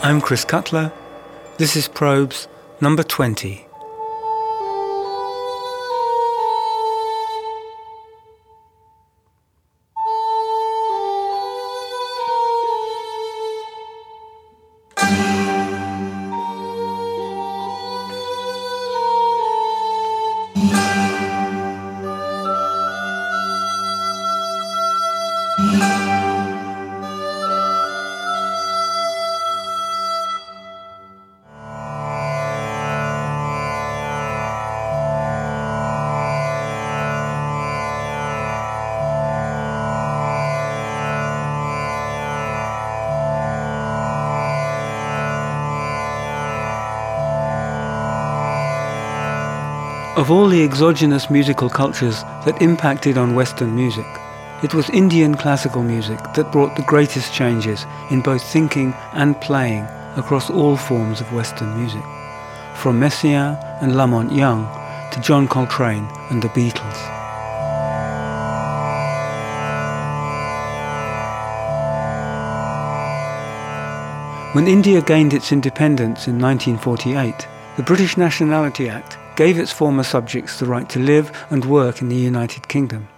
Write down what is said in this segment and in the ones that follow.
I'm Chris Cutler. This is Probes number 20. Of all the exogenous musical cultures that impacted on Western music, it was Indian classical music that brought the greatest changes in both thinking and playing across all forms of Western music, from Messiaen and La Monte Young to John Coltrane and the Beatles. When India gained its independence in 1948, the British Nationality Act gave its former subjects the right to live and work in the United Kingdom.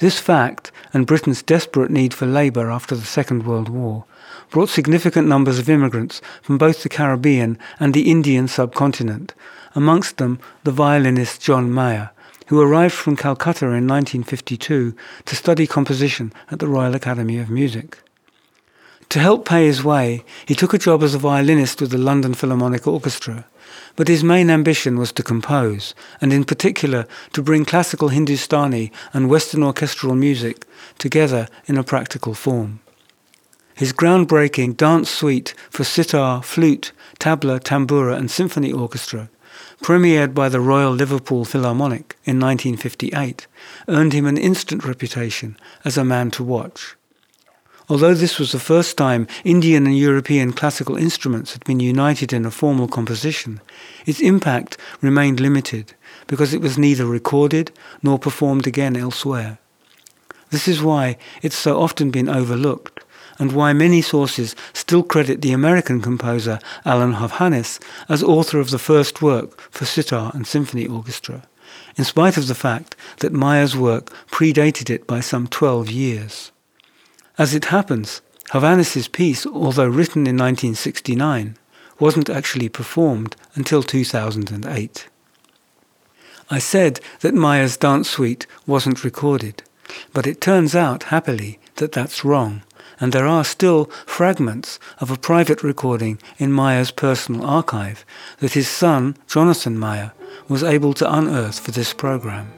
This fact, and Britain's desperate need for labour after the Second World War, brought significant numbers of immigrants from both the Caribbean and the Indian subcontinent, amongst them the violinist John Mayer, who arrived from Calcutta in 1952 to study composition at the Royal Academy of Music. To help pay his way, he took a job as a violinist with the London Philharmonic Orchestra, but his main ambition was to compose, and in particular to bring classical Hindustani and Western orchestral music together in a practical form. His groundbreaking dance suite for sitar, flute, tabla, tambura and symphony orchestra, premiered by the Royal Liverpool Philharmonic in 1958, earned him an instant reputation as a man to watch. Although this was the first time Indian and European classical instruments had been united in a formal composition, its impact remained limited because it was neither recorded nor performed again elsewhere. This is why it's so often been overlooked and why many sources still credit the American composer Alan Hovhaness as author of the first work for sitar and symphony orchestra, in spite of the fact that Mayer's work predated it by some 12 years. As it happens, Hovhaness's piece, although written in 1969, wasn't actually performed until 2008. I said that Mayer's dance suite wasn't recorded, but it turns out, happily, that that's wrong, and there are still fragments of a private recording in Mayer's personal archive that his son, Jonathan Mayer, was able to unearth for this program.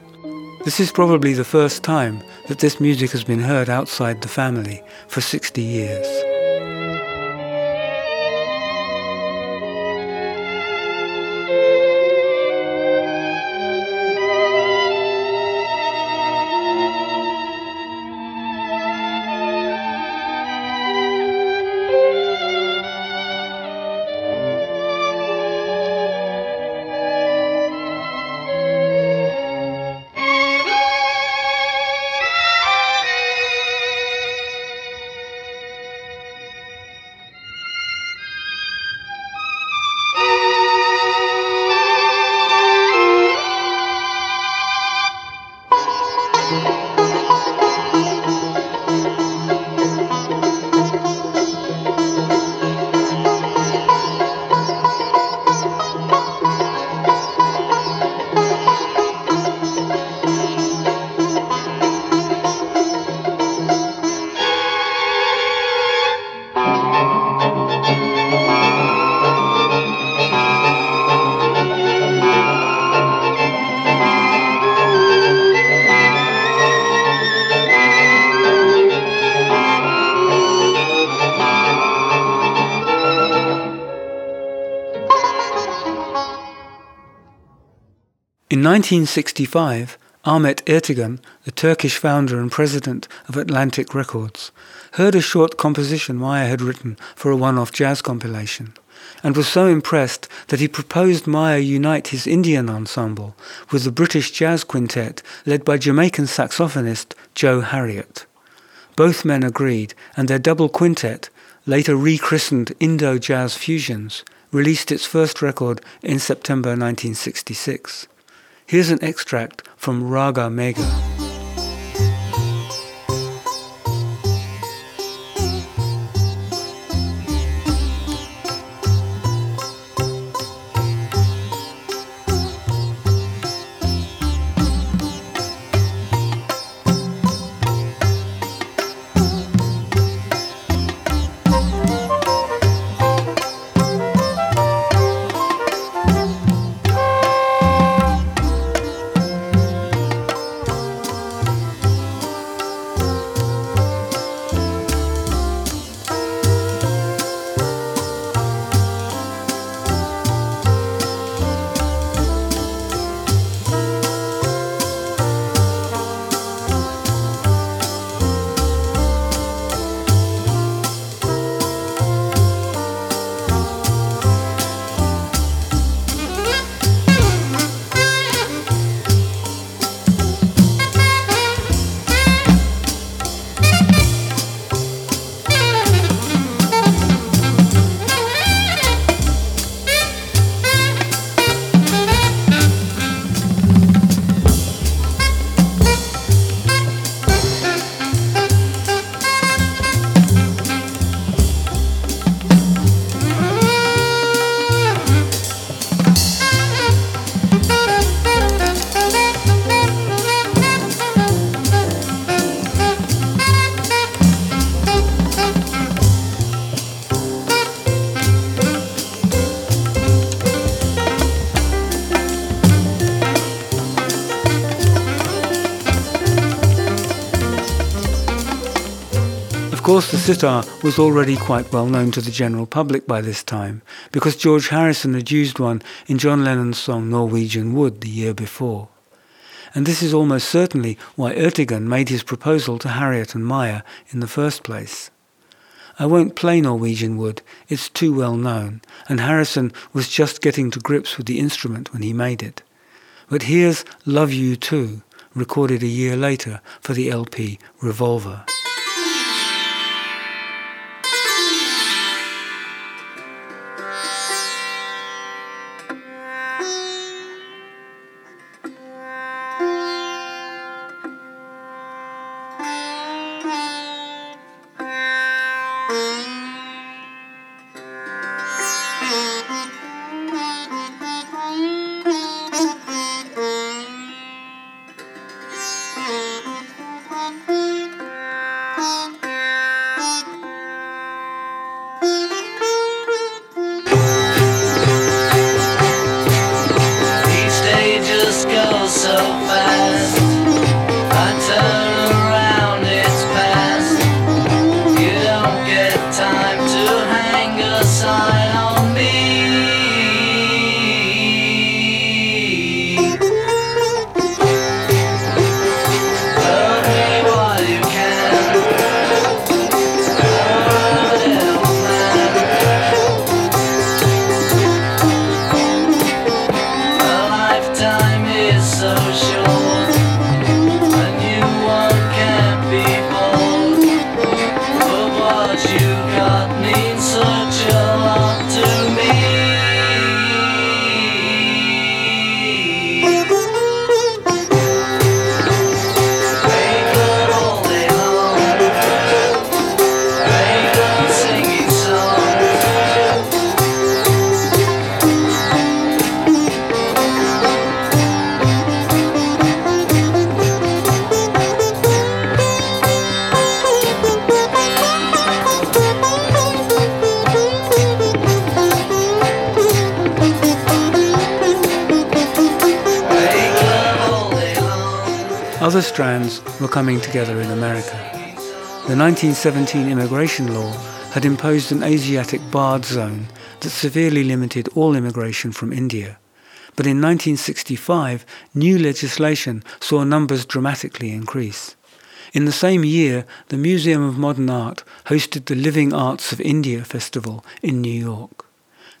This is probably the first time that this music has been heard outside the family for 60 years. In 1965, Ahmet Ertegun, the Turkish founder and president of Atlantic Records, heard a short composition Mayer had written for a one-off jazz compilation, and was so impressed that he proposed Mayer unite his Indian ensemble with the British jazz quintet led by Jamaican saxophonist Joe Harriott. Both men agreed, and their double quintet, later rechristened Indo Jazz Fusions, released its first record in September 1966. Here's an extract from Raga Megha. Sitar was already quite well known to the general public by this time, because George Harrison had used one in John Lennon's song Norwegian Wood the year before. And this is almost certainly why Ertegun made his proposal to Harriott and Mayer in the first place. I won't play Norwegian Wood, it's too well known, and Harrison was just getting to grips with the instrument when he made it. But here's Love You Too, recorded a year later for the LP Revolver. Coming together in America. The 1917 immigration law had imposed an Asiatic barred zone that severely limited all immigration from India. But in 1965, new legislation saw numbers dramatically increase. In the same year, the Museum of Modern Art hosted the Living Arts of India Festival in New York.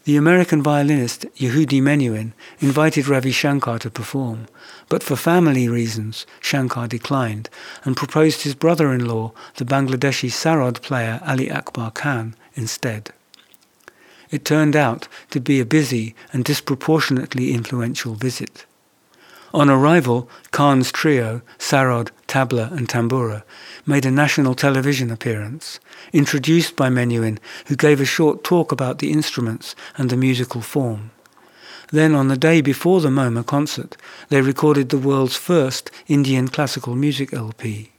The American violinist Yehudi Menuhin invited Ravi Shankar to perform, but for family reasons Shankar declined and proposed his brother-in-law, the Bangladeshi sarod player Ali Akbar Khan, instead. It turned out to be a busy and disproportionately influential visit. On arrival, Khan's trio, Sarod, Tabla and Tambura, made a national television appearance, introduced by Menuhin, who gave a short talk about the instruments and the musical form. Then, on the day before the MoMA concert, they recorded the world's first Indian classical music LP.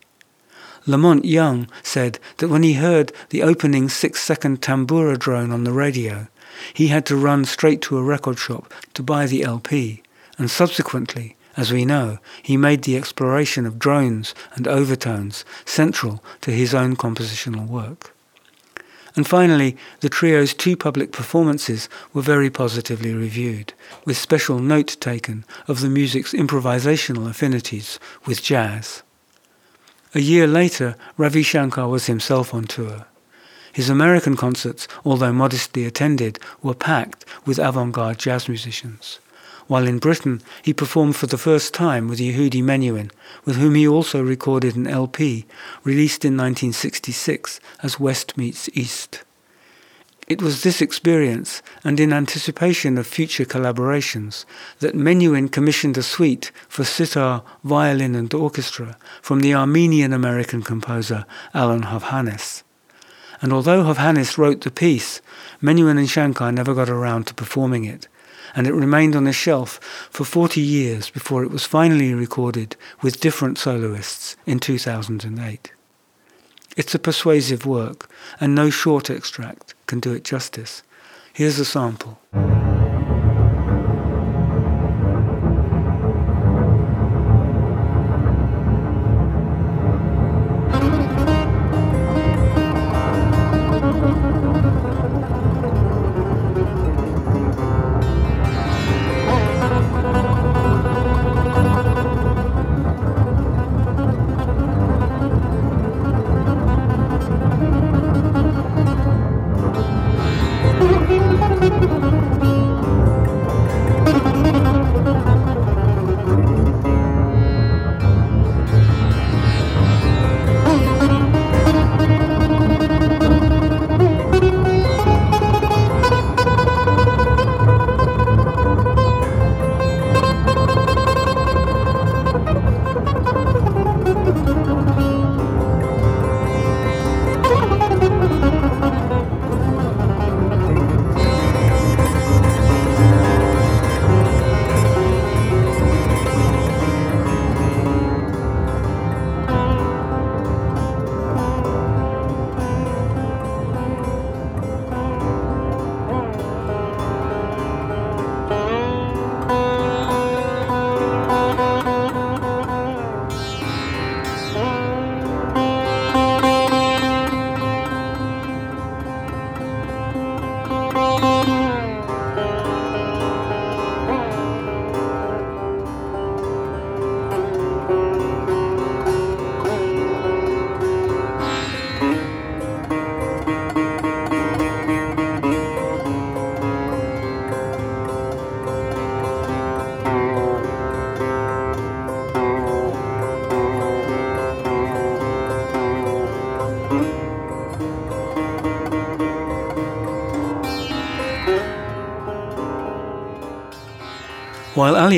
La Monte Young said that when he heard the opening six second tambura drone on the radio, he had to run straight to a record shop to buy the LP, and subsequently, as we know, he made the exploration of drones and overtones central to his own compositional work. And finally, the trio's two public performances were very positively reviewed, with special note taken of the music's improvisational affinities with jazz. A year later, Ravi Shankar was himself on tour. His American concerts, although modestly attended, were packed with avant-garde jazz musicians while in Britain he performed for the first time with Yehudi Menuhin, with whom he also recorded an LP released in 1966 as West Meets East. It was this experience, and in anticipation of future collaborations, that Menuhin commissioned a suite for sitar, violin and orchestra from the Armenian-American composer Alan Hovhaness. And although Hovhaness wrote the piece, Menuhin and Shankar never got around to performing it, and it remained on the shelf for 40 years before it was finally recorded with different soloists in 2008. It's a persuasive work, and no short extract can do it justice. Here's a sample.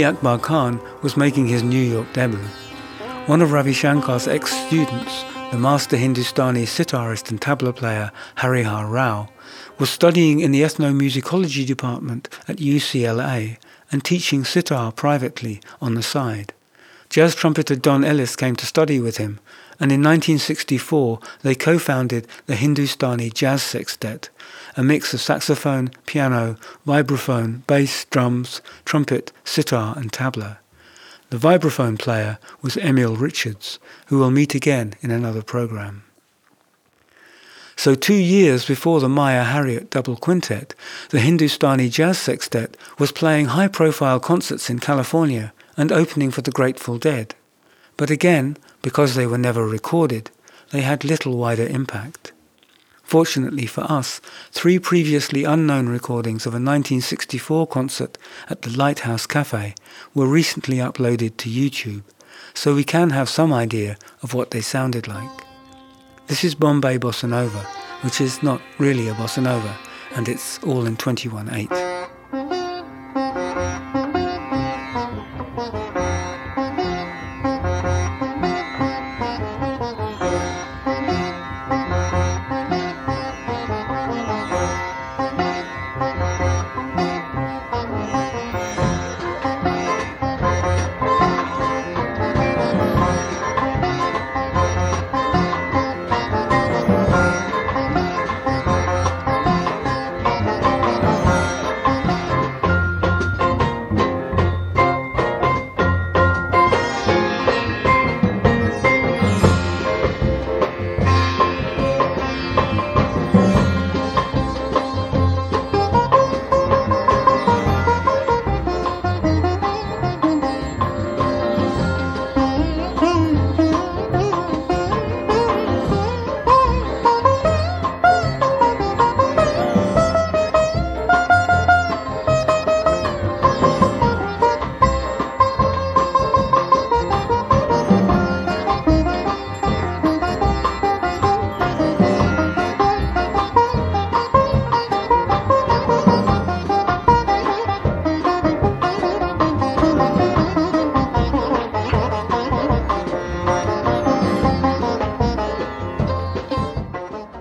Akbar Khan was making his New York debut. One of Ravi Shankar's ex-students, the master Hindustani sitarist and tabla player Harihar Rao, was studying in the ethnomusicology department at UCLA and teaching sitar privately on the side. Jazz trumpeter Don Ellis came to study with him, and in 1964 they co-founded the Hindustani Jazz Sextet, a mix of saxophone, piano, vibraphone, bass, drums, trumpet, sitar and tabla. The vibraphone player was Emil Richards, who will meet again in another program. So two years before the Mayer Harriott double quintet, the Hindustani Jazz Sextet was playing high-profile concerts in California and opening for the Grateful Dead. But again, because they were never recorded, they had little wider impact. Fortunately for us, three previously unknown recordings of a 1964 concert at the Lighthouse Cafe were recently uploaded to YouTube, so we can have some idea of what they sounded like. This is Bombay Bossa Nova, which is not really a bossa nova, and it's all in 21 8.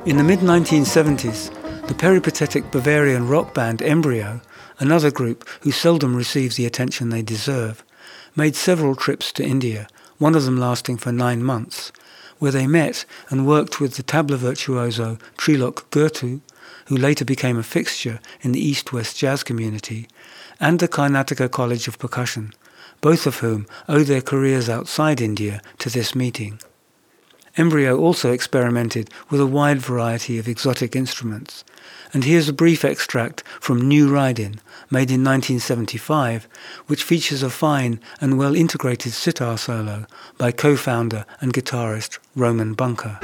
In the mid 1970s, the peripatetic Bavarian rock band Embryo, another group who seldom receive the attention they deserve, made several trips to India, one of them lasting for nine months, where they met and worked with the tabla virtuoso Trilok Gurtu, who later became a fixture in the East-West jazz community, and the Karnataka College of Percussion, both of whom owe their careers outside India to this meeting. Embryo also experimented with a wide variety of exotic instruments, and here's a brief extract from New Ridin, made in 1975, which features a fine and well integrated sitar solo by co-founder and guitarist Roman Bunka.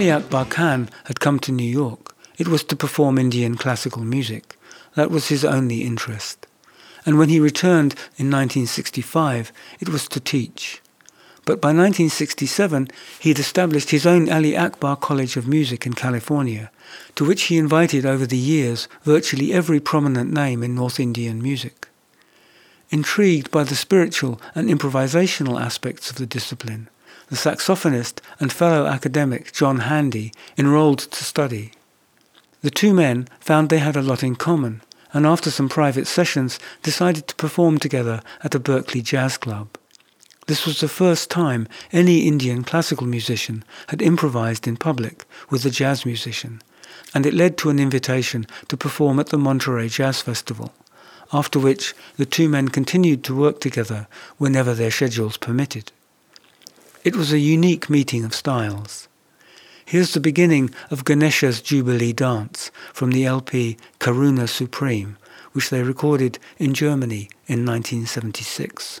When Ali Akbar Khan had come to New York, it was to perform Indian classical music. That was his only interest. And when he returned in 1965, it was to teach. But by 1967, he had established his own Ali Akbar College of Music in California, to which he invited over the years virtually every prominent name in North Indian music. Intrigued by the spiritual and improvisational aspects of the discipline, the saxophonist and fellow academic John Handy enrolled to study. The two men found they had a lot in common, and after some private sessions decided to perform together at a Berkeley jazz club. This was the first time any Indian classical musician had improvised in public with a jazz musician, and it led to an invitation to perform at the Monterey Jazz Festival, after which the two men continued to work together whenever their schedules permitted. It was a unique meeting of styles. Here's the beginning of Ganesha's Jubilee Dance from the LP Karuna Supreme, which they recorded in Germany in 1976.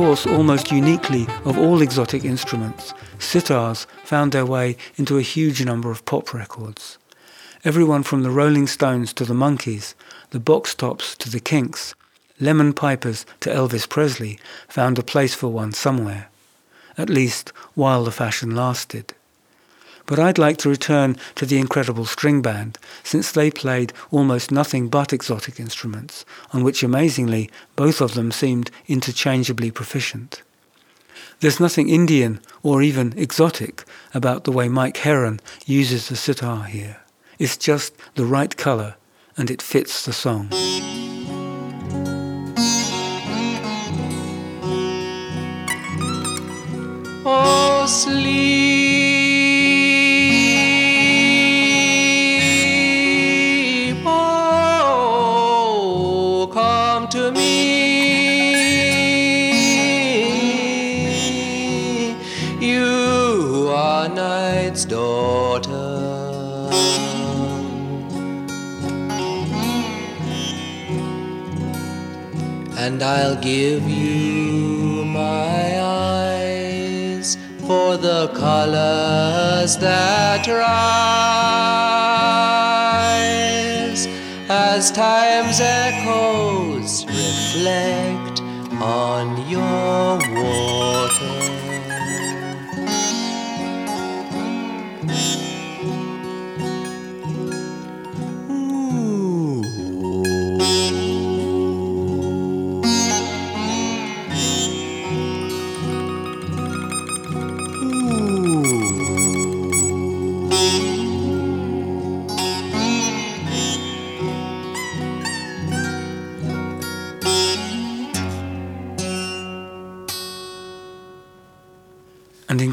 Course, almost uniquely of all exotic instruments, sitars found their way into a huge number of pop records. Everyone from the Rolling Stones to the Monkees, the Box Tops to the Kinks, Lemon Pipers to Elvis Presley found a place for one somewhere, at least while the fashion lasted. But I'd like to return to the incredible string band, since they played almost nothing but exotic instruments, on which amazingly both of them seemed interchangeably proficient. There's nothing Indian or even exotic about the way Mike Heron uses the sitar here. It's just the right color and it fits the song. Oh, sleep, And I'll give you my eyes for the colors that rise as time's echoes reflect on your water.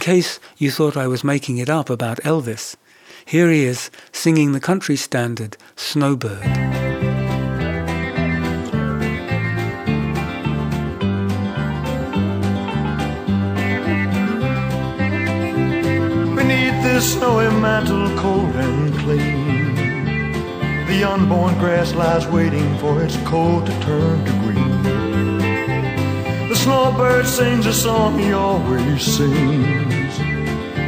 Case you thought I was making it up about Elvis, here he is singing the country standard Snowbird. Beneath this snowy mantle, cold and clean, the unborn grass lies waiting for its coat to turn to green. The snowbird sings a song he always sings,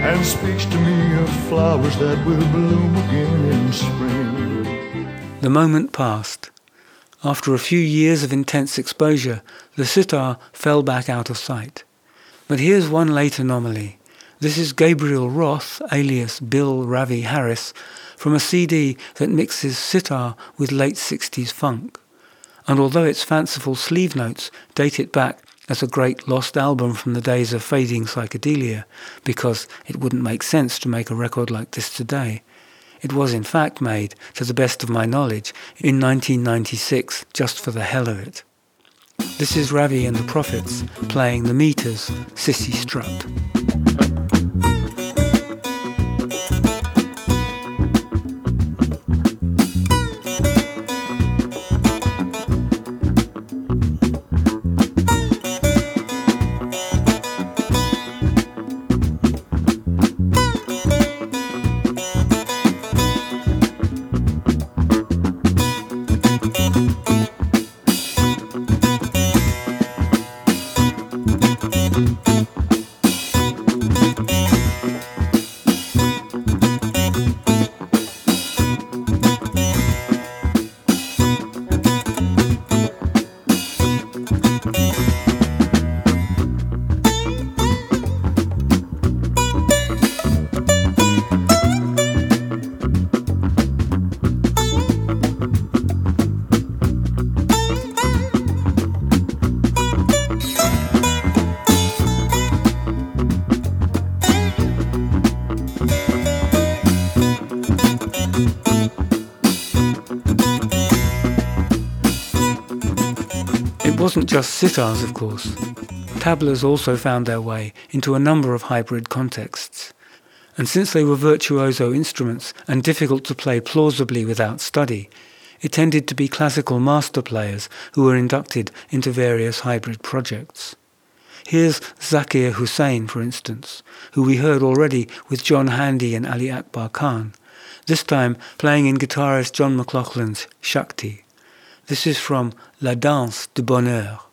and speaks to me of flowers that will bloom again in spring. The moment passed. After a few years of intense exposure, the sitar fell back out of sight. But here's one late anomaly. This is Gabriel Roth, alias Bill Ravi Harris, from a CD that mixes sitar with late 60s funk. And although its fanciful sleeve notes date it back as a great lost album from the days of fading psychedelia, because it wouldn't make sense to make a record like this today, it was in fact made, to the best of my knowledge, in 1996 just for the hell of it. This is Ravi and the Prophets playing the Meters Cissy Strut. Just sitars, of course. Tablas also found their way into a number of hybrid contexts. And since they were virtuoso instruments and difficult to play plausibly without study, it tended to be classical master players who were inducted into various hybrid projects. Here's Zakir Hussain, for instance, who we heard already with John Handy and Ali Akbar Khan, this time playing in guitarist John McLaughlin's Shakti. This is from La Danse du Bonheur.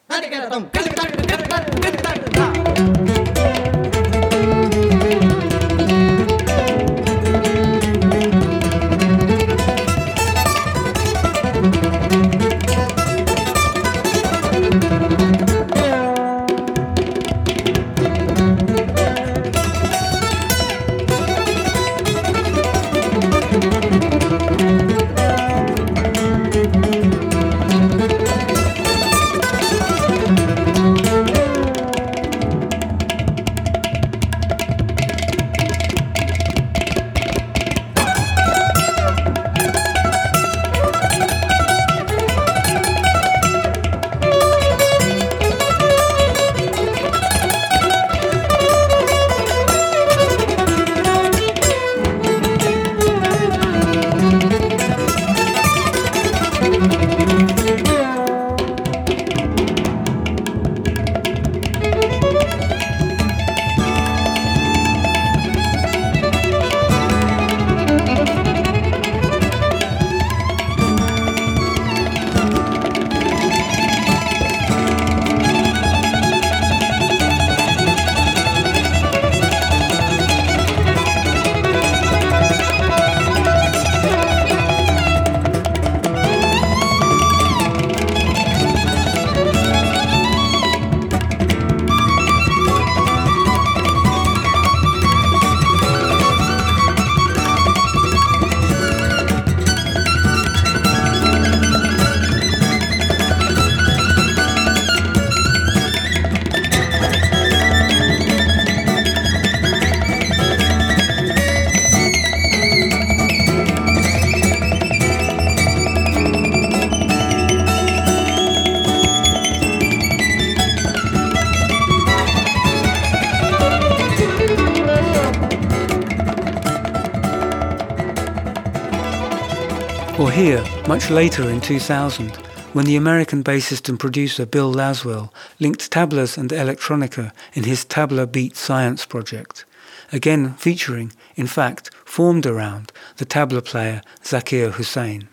Here, much later in 2000, when the American bassist and producer Bill Laswell linked tablas and electronica in his Tabla Beat Science project, again featuring, in fact, formed around the tabla player Zakir Hussain.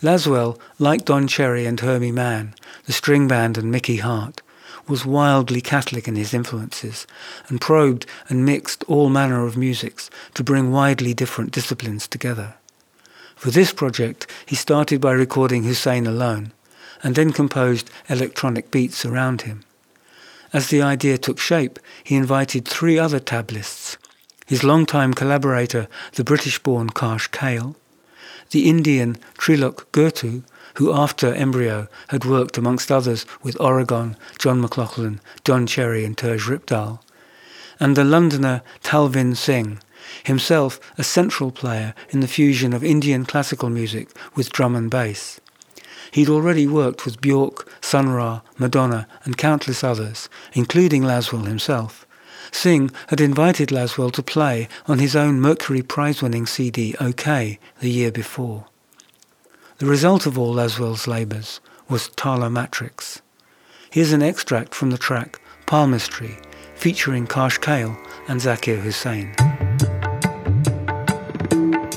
Laswell, like Don Cherry and Herbie Mann, the string band and Mickey Hart, was wildly Catholic in his influences and probed and mixed all manner of musics to bring widely different disciplines together. For this project, he started by recording Hussain alone, and then composed electronic beats around him. As the idea took shape, he invited three other tablists, his longtime collaborator, the British-born Karsh Kale, the Indian Trilok Gurtu, who after Embryo had worked amongst others with Oregon, John McLaughlin, Don Cherry and Terje Rypdal, and the Londoner Talvin Singh, himself a central player in the fusion of Indian classical music with drum and bass. He'd already worked with Bjork, Sun Ra, Madonna, and countless others, including Laswell himself. Singh had invited Laswell to play on his own Mercury Prize-winning CD OK the year before. The result of all Laswell's labours was Tala Matrix. Here's an extract from the track Palmistry, featuring Karsh Kale and Zakir Hussain. Thank you.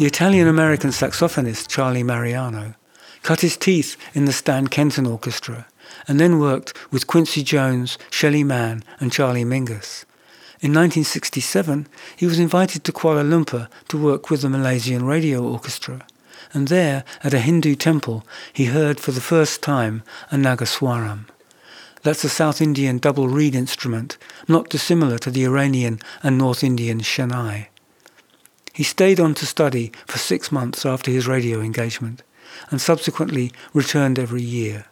The Italian-American saxophonist Charlie Mariano cut his teeth in the Stan Kenton Orchestra and then worked with Quincy Jones, Shelly Manne, and Charlie Mingus. In 1967, he was invited to Kuala Lumpur to work with the Malaysian Radio Orchestra, and there, at a Hindu temple, he heard for the first time a Nagaswaram. That's a South Indian double reed instrument, not dissimilar to the Iranian and North Indian Shehnai. He stayed on to study for six months after his radio engagement and subsequently returned every year.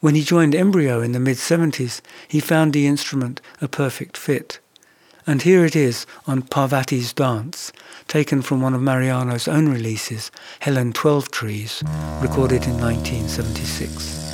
When he joined Embryo in the mid-70s, he found the instrument a perfect fit. And here it is on Parvati's Dance, taken from one of Mariano's own releases, Helen Twelve Trees, recorded in 1976.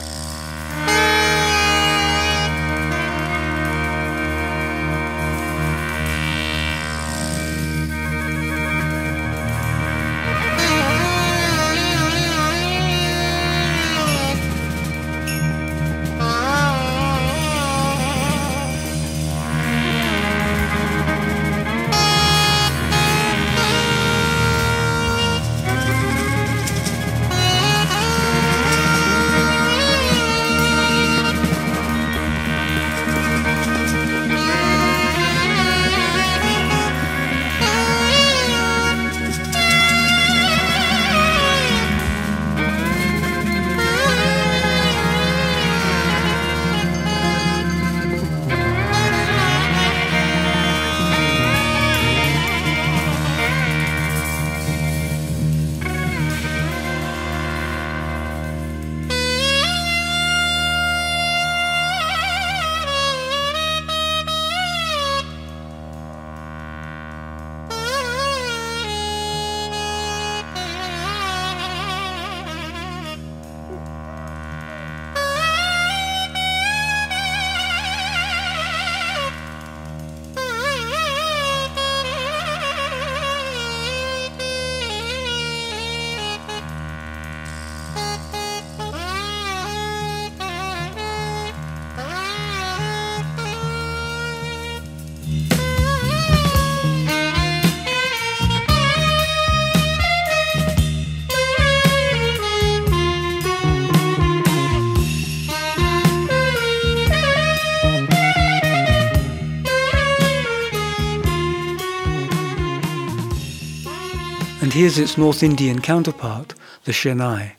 Here's its North Indian counterpart, the Shehnai.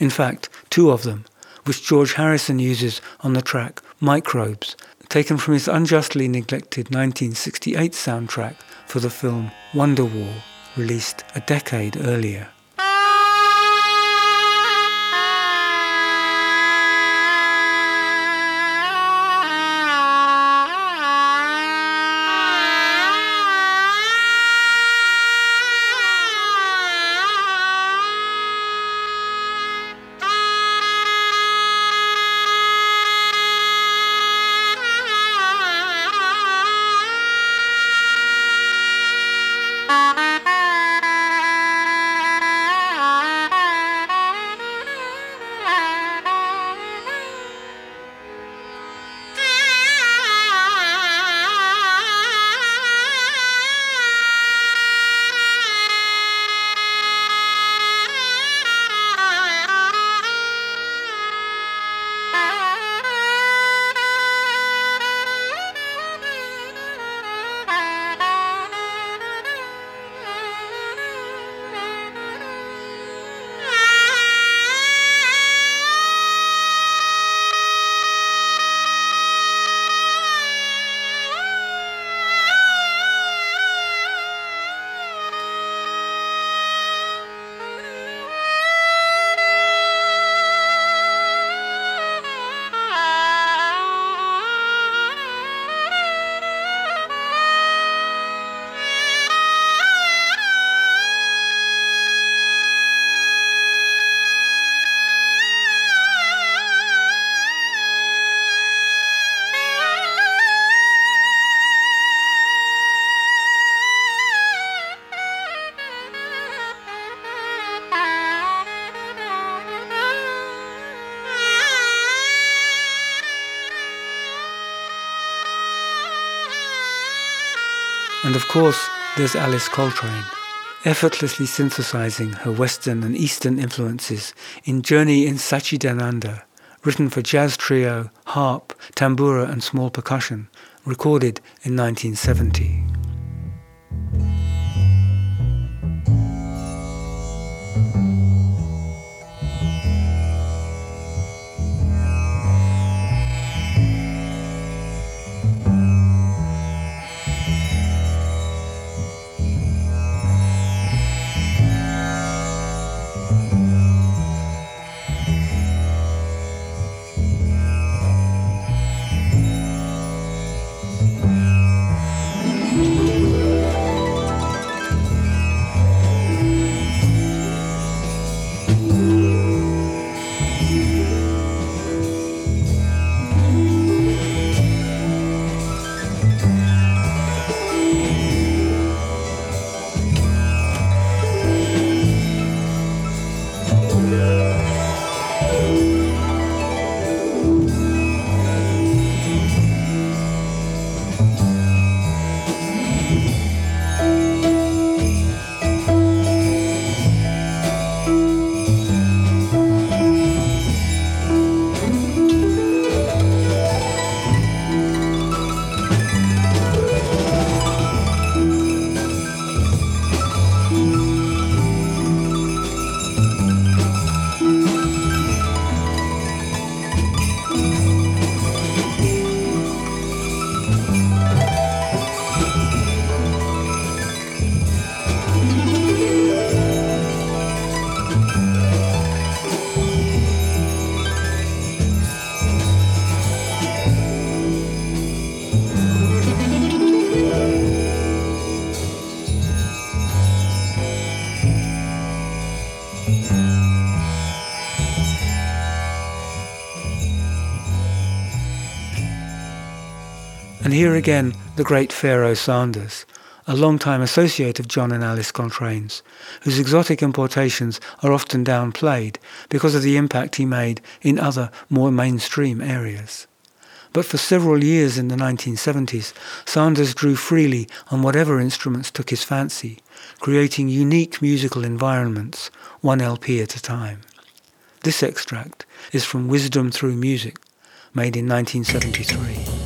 In fact, two of them, which George Harrison uses on the track Microbes, taken from his unjustly neglected 1968 soundtrack for the film Wonderwall, released a decade earlier. And of course, there's Alice Coltrane, effortlessly synthesizing her Western and Eastern influences in Journey in Satchidananda, written for jazz trio, harp, tambura and small percussion, recorded in 1970. Again, the great Pharoah Sanders, a long-time associate of John and Alice Coltrane's, whose exotic importations are often downplayed because of the impact he made in other, more mainstream areas. But for several years in the 1970s, Sanders drew freely on whatever instruments took his fancy, creating unique musical environments, one LP at a time. This extract is from Wisdom Through Music, made in 1973.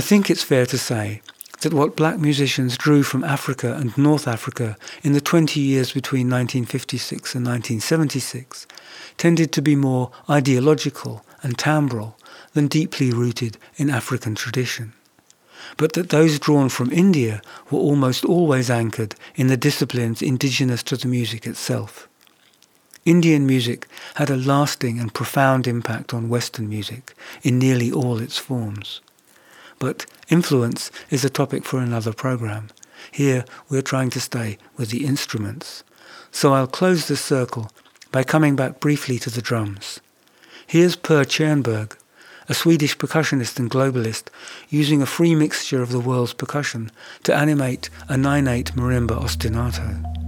I think it's fair to say that what black musicians drew from Africa and North Africa in the 20 years between 1956 and 1976 tended to be more ideological and timbral than deeply rooted in African tradition. But that those drawn from India were almost always anchored in the disciplines indigenous to the music itself. Indian music had a lasting and profound impact on Western music in nearly all its forms. But influence is a topic for another program. Here we're trying to stay with the instruments. So I'll close this circle by coming back briefly to the drums. Here's Per Tjernberg, a Swedish percussionist and globalist, using a free mixture of the world's percussion to animate a 9-8 marimba ostinato.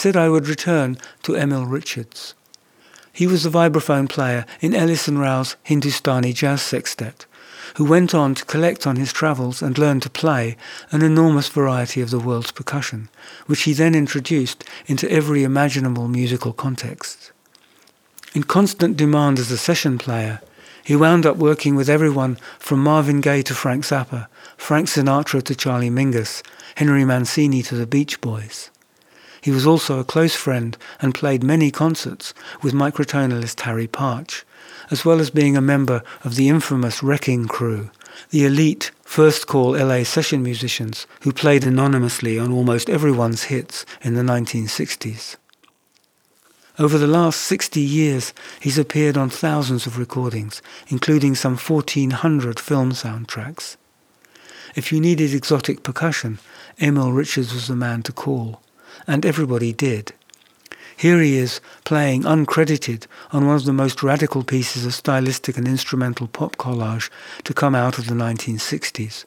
Said I would return to Emil Richards. He was the vibraphone player in Ellison Rao's Hindustani Jazz Sextet, who went on to collect on his travels and learn to play an enormous variety of the world's percussion, which he then introduced into every imaginable musical context. In constant demand as a session player, he wound up working with everyone from Marvin Gaye to Frank Zappa, Frank Sinatra to Charlie Mingus, Henry Mancini to the Beach Boys. He was also a close friend and played many concerts with microtonalist Harry Partch, as well as being a member of the infamous Wrecking Crew, the elite first call LA session musicians who played anonymously on almost everyone's hits in the 1960s. Over the last 60 years, he's appeared on thousands of recordings, including some 1,400 film soundtracks. If you needed exotic percussion, Emil Richards was the man to call and everybody did. Here he is playing uncredited on one of the most radical pieces of stylistic and instrumental pop collage to come out of the 1960s,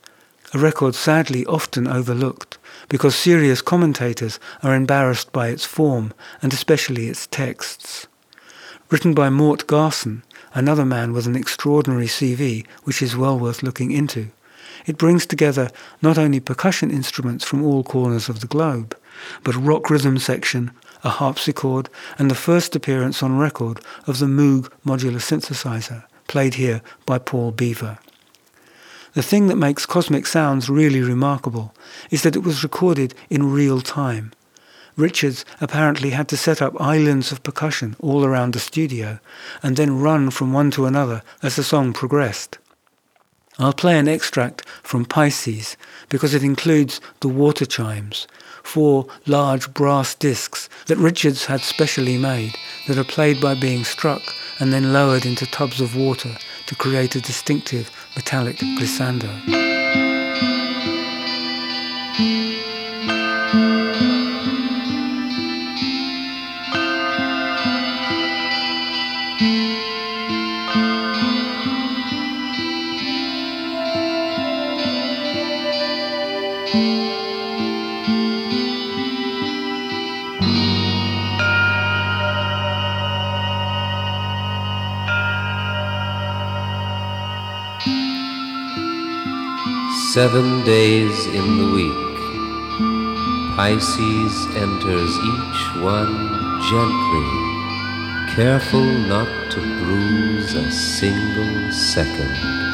a record sadly often overlooked because serious commentators are embarrassed by its form and especially its texts. Written by Mort Garson, another man with an extraordinary CV which is well worth looking into. It brings together not only percussion instruments from all corners of the globe, but rock rhythm section, a harpsichord, and the first appearance on record of the Moog modular synthesizer, played here by Paul Beaver. The thing that makes Cosmic Sounds really remarkable is that it was recorded in real time. Richards apparently had to set up islands of percussion all around the studio and then run from one to another as the song progressed. I'll play an extract from Pisces because it includes the water chimes, four large brass discs that Richards had specially made that are played by being struck and then lowered into tubs of water to create a distinctive metallic glissando. Seven days in the week, Pisces enters each one gently, careful not to bruise a single second.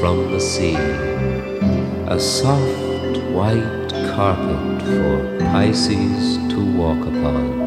From the sea, a soft white carpet for Pisces to walk upon.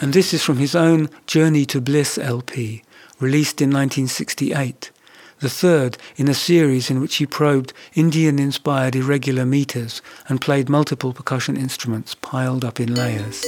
And this is from his own Journey to Bliss LP, released in 1968, the third in a series in which he probed Indian-inspired irregular meters and played multiple percussion instruments piled up in layers.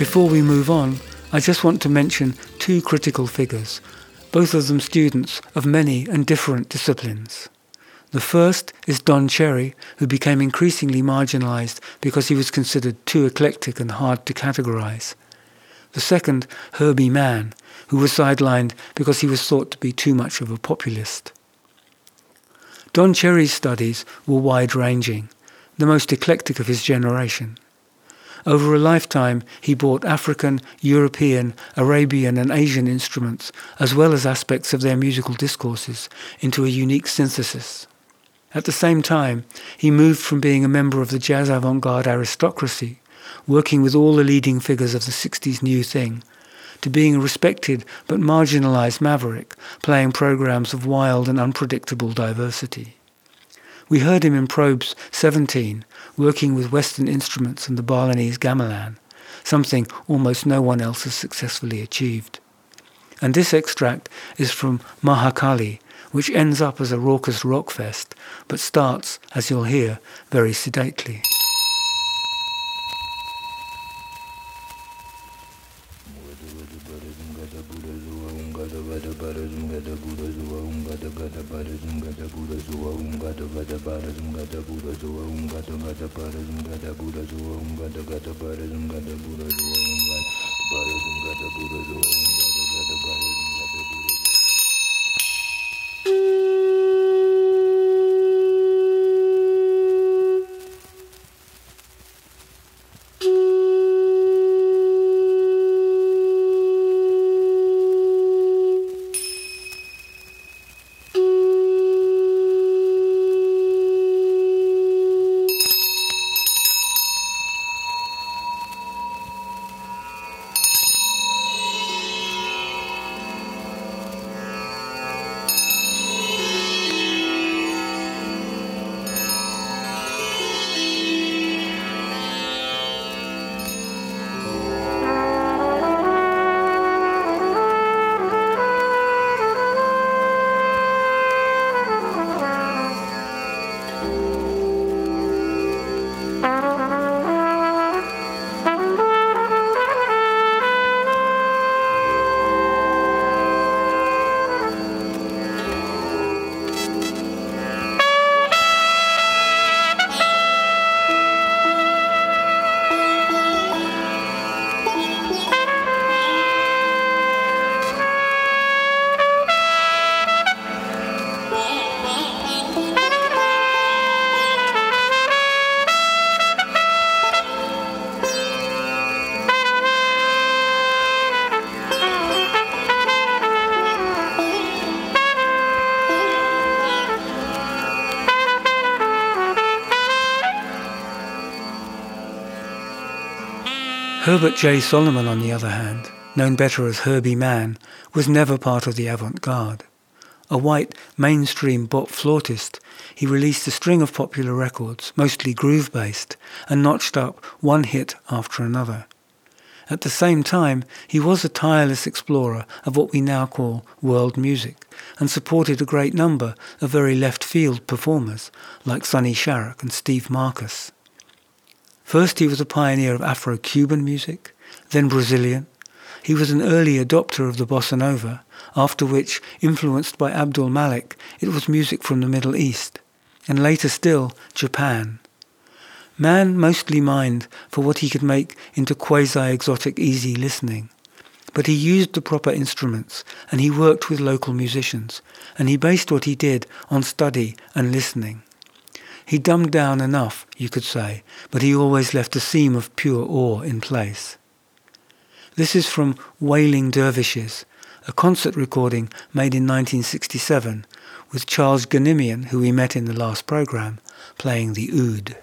Before we move on, I just want to mention two critical figures, both of them students of many and different disciplines. The first is Don Cherry, who became increasingly marginalized because he was considered too eclectic and hard to categorize. The second, Herbie Mann, who was sidelined because he was thought to be too much of a populist. Don Cherry's studies were wide-ranging, the most eclectic of his generation. Over a lifetime, he brought African, European, Arabian, and Asian instruments, as well as aspects of their musical discourses, into a unique synthesis. At the same time, he moved from being a member of the jazz avant-garde aristocracy, working with all the leading figures of the 60s New Thing, to being a respected but marginalized maverick, playing programs of wild and unpredictable diversity. We heard him in Probes 17, working with Western instruments and the Balinese gamelan, something almost no one else has successfully achieved. And this extract is from Mahakali, which ends up as a raucous rock fest, but starts, as you'll hear, very sedately. Herbert J. Solomon, on the other hand, known better as Herbie Mann, was never part of the avant-garde. A white, mainstream bop flautist, he released a string of popular records, mostly groove-based, and notched up one hit after another. At the same time, he was a tireless explorer of what we now call world music, and supported a great number of very left-field performers, like Sonny Sharrock and Steve Marcus. First, he was a pioneer of Afro-Cuban music, then Brazilian. He was an early adopter of the bossa nova, after which, influenced by Abdul Malik, it was music from the Middle East, and later still, Japan. Mann mostly mined for what he could make into quasi-exotic easy listening. But he used the proper instruments, and he worked with local musicians, and he based what he did on study and listening. He dumbed down enough, you could say, but he always left a seam of pure awe in place. This is from Wailing Dervishes, a concert recording made in 1967 with Charles Ganimian, who we met in the last program, playing the oud.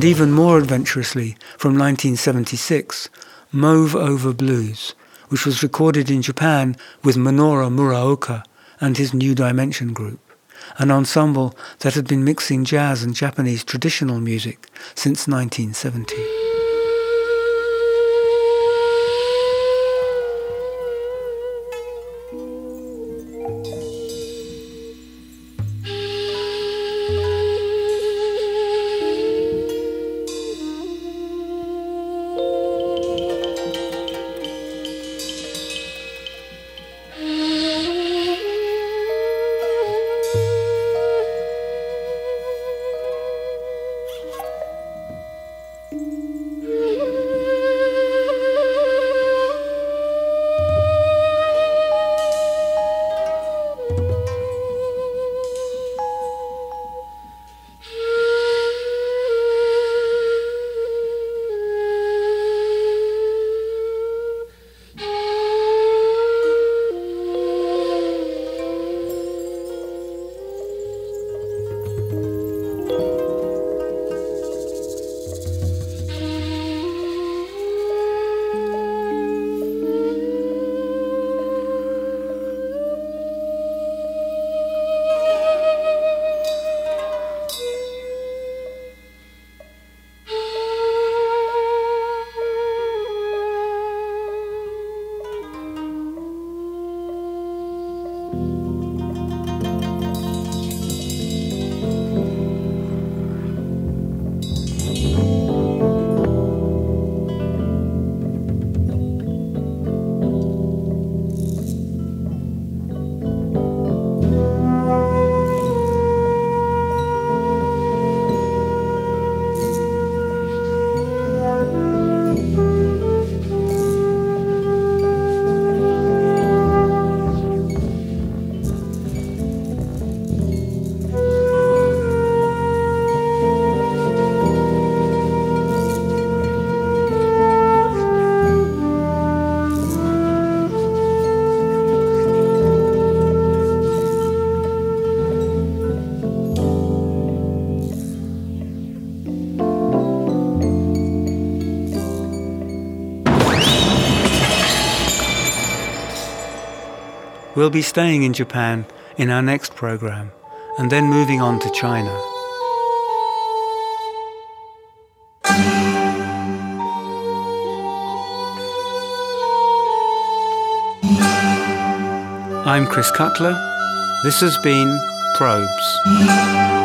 And even more adventurously from 1976, Mauve Over Blues, which was recorded in Japan with Minoru Muraoka and his New Dimension group, an ensemble that had been mixing jazz and Japanese traditional music since 1970. We'll be staying in Japan in our next program and then moving on to China. I'm Chris Cutler. This has been Probes.